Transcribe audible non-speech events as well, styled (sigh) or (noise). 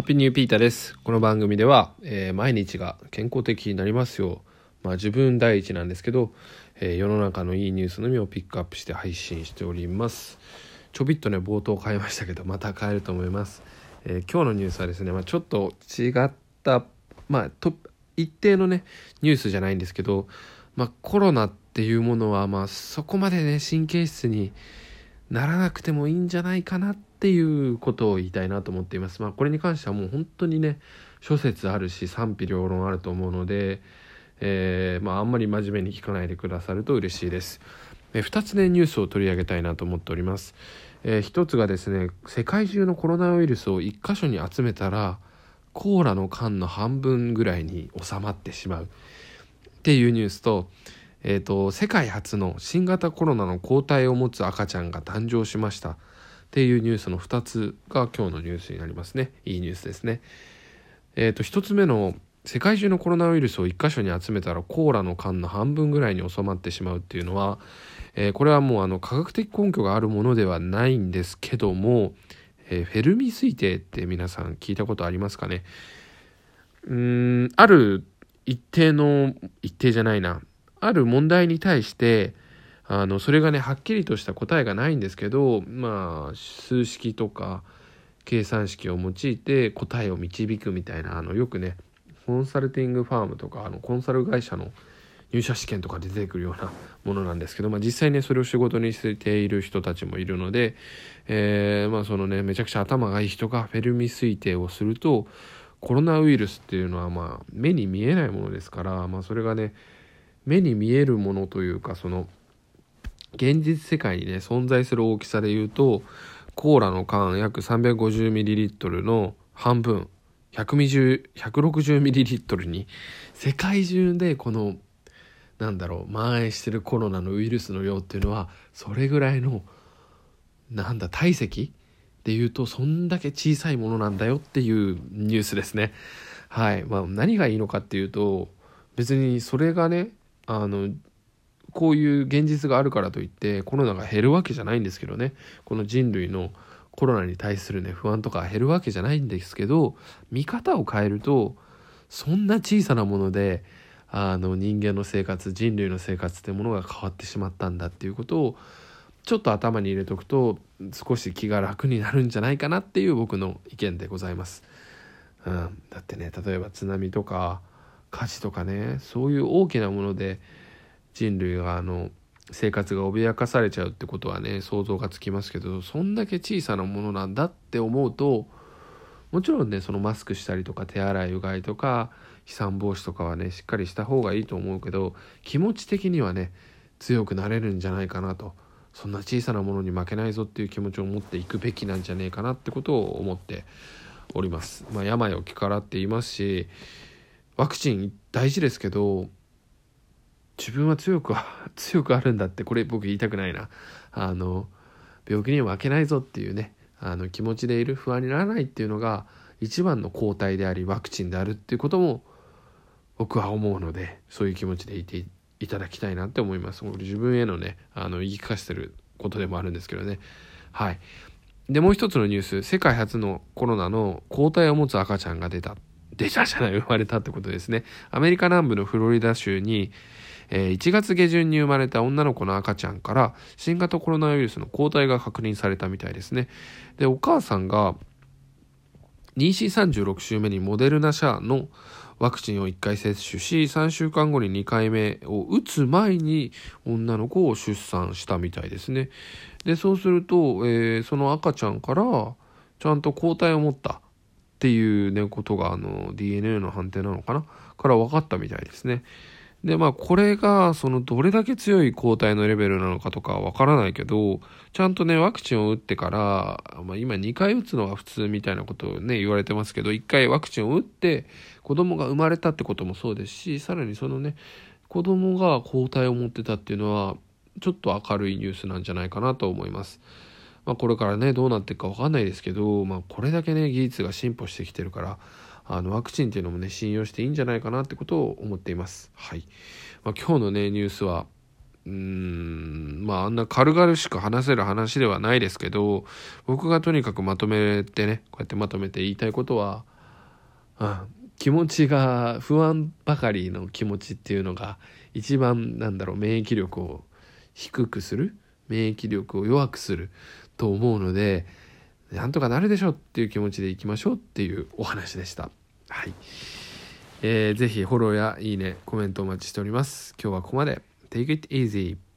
ハッピーニューピーターです。この番組では、えー毎日が健康的になりますよう、まあ、自分第一なんですけど、えー世の中のいいニュースのみをピックアップして配信しております。ちょびっとね冒頭変えましたけどまた変えると思います。えー今日のニュースはですね、まあ、ちょっと違った、まあ、と一定のねニュースじゃないんですけど、まあ、コロナっていうものは、まあ、そこまでね神経質にならなくてもいいんじゃないかなっていうことを言いたいなと思っています。まあこれに関してはもう本当にね諸説あるし賛否両論あると思うので、えーまああんまり真面目に聞かないでくださると嬉しいです。え2つねニュースを取り上げたいなと思っております。え1つがですね世界中のコロナウイルスを1箇所に集めたらコーラの缶の半分ぐらいに収まってしまうっていうニュースと,、えー、と世界初の新型コロナの抗体を持つ赤ちゃんが誕生しました。っていうニュースの2つが今日のニュースになりますね。いいニュースですね。えー、と1つ目の世界中のコロナウイルスを1箇所に集めたらコーラの缶の半分ぐらいに収まってしまうっていうのは、えーこれはもうあの科学的根拠があるものではないんですけども、えーフェルミ推定って皆さん聞いたことありますかね？うんある一定の一定じゃないな。ある問題に対してあのそれがねはっきりとした答えがないんですけどまあ数式とか計算式を用いて答えを導くみたいなあのよくねコンサルティングファームとかあのコンサル会社の入社試験とか出てくるような (laughs) ものなんですけど、まあ、実際ねそれを仕事にしている人たちもいるので、えーまあそのねめちゃくちゃ頭がいい人がフェルミ推定をするとコロナウイルスっていうのはまあ目に見えないものですから、まあ、それがね目に見えるものというかその現実世界にね存在する大きさで言うとコーラの缶約 350ml の半分 120-160ml に世界中でこのなんだろう蔓延してるコロナのウイルスの量っていうのはそれぐらいのなんだ体積で言うとそんだけ小さいものなんだよっていうニュースですね。はいまあ、何がいいのかっていうと別にそれがねあのこういう現実があるからといってコロナが減るわけじゃないんですけどねこの人類のコロナに対するね不安とか減るわけじゃないんですけど見方を変えるとそんな小さなものであの人間の生活人類の生活ってものが変わってしまったんだっていうことをちょっと頭に入れとくと少し気が楽になるんじゃないかなっていう僕の意見でございます。うん、だってね例えば津波とか火事とかねそういう大きなもので人類があの生活が脅かされちゃうってことはね想像がつきますけどそんだけ小さなものなんだって思うともちろんねそのマスクしたりとか手洗いうがいとか飛散防止とかはねしっかりした方がいいと思うけど気持ち的にはね強くなれるんじゃないかなとそんな小さなものに負けないぞっていう気持ちを持っていくべきなんじゃねえかなってことを思っております。まあ、病を気からって言いますしワクチン大事ですけど自分は強く (laughs) 強くあるんだってこれ僕言いたくないな。あの病気には負けないぞっていうねあの気持ちでいる不安にならないっていうのが一番の抗体でありワクチンであるっていうことも僕は思うのでそういう気持ちでいていただきたいなって思います。自分へのねあの言い聞かせてることでもあるんですけどね。はい。でもう一つのニュース。世界初のコロナの抗体を持つ赤ちゃんが出た。出たじゃない生まれたってことですねアメリカ南部のフロリダ州にえ1月下旬に生まれた女の子の赤ちゃんから新型コロナウイルスの抗体が確認されたみたいですね。で、お母さんが妊娠36週目にモデルナ社のワクチンを1回接種し3週間後に2回目を打つ前に女の子を出産したみたいですね。でそうすると、えーその赤ちゃんからちゃんと抗体を持ったっていうねことがあの DNA の判定なのかな？から分かったみたいですね。でまあこれがそのどれだけ強い抗体のレベルなのかとかは分からないけどちゃんとねワクチンを打ってから、まあ、今2回打つのが普通みたいなことをね言われてますけど1回ワクチンを打って子供が生まれたってこともそうですしさらにそのね子供が抗体を持ってたっていうのはちょっと明るいニュースなんじゃないかなと思います。まあ、これからねどうなっていくか分かんないですけど、まあ、これだけね技術が進歩してきてるからあのワクチンっていうのもね信用していいんじゃないかなってことを思っています。はいまあ、今日のねニュースはうーんまああんな軽々しく話せる話ではないですけど僕がとにかくまとめてねこうやってまとめて言いたいことは、うん、気持ちが不安ばかりの気持ちっていうのが一番なんだろう免疫力を低くする免疫力を弱くすると思うのでなんとかなるでしょうっていう気持ちでいきましょうっていうお話でした。はい。えー、ぜひフォローやいいね、コメントお待ちしております。今日はここまで。Take it easy.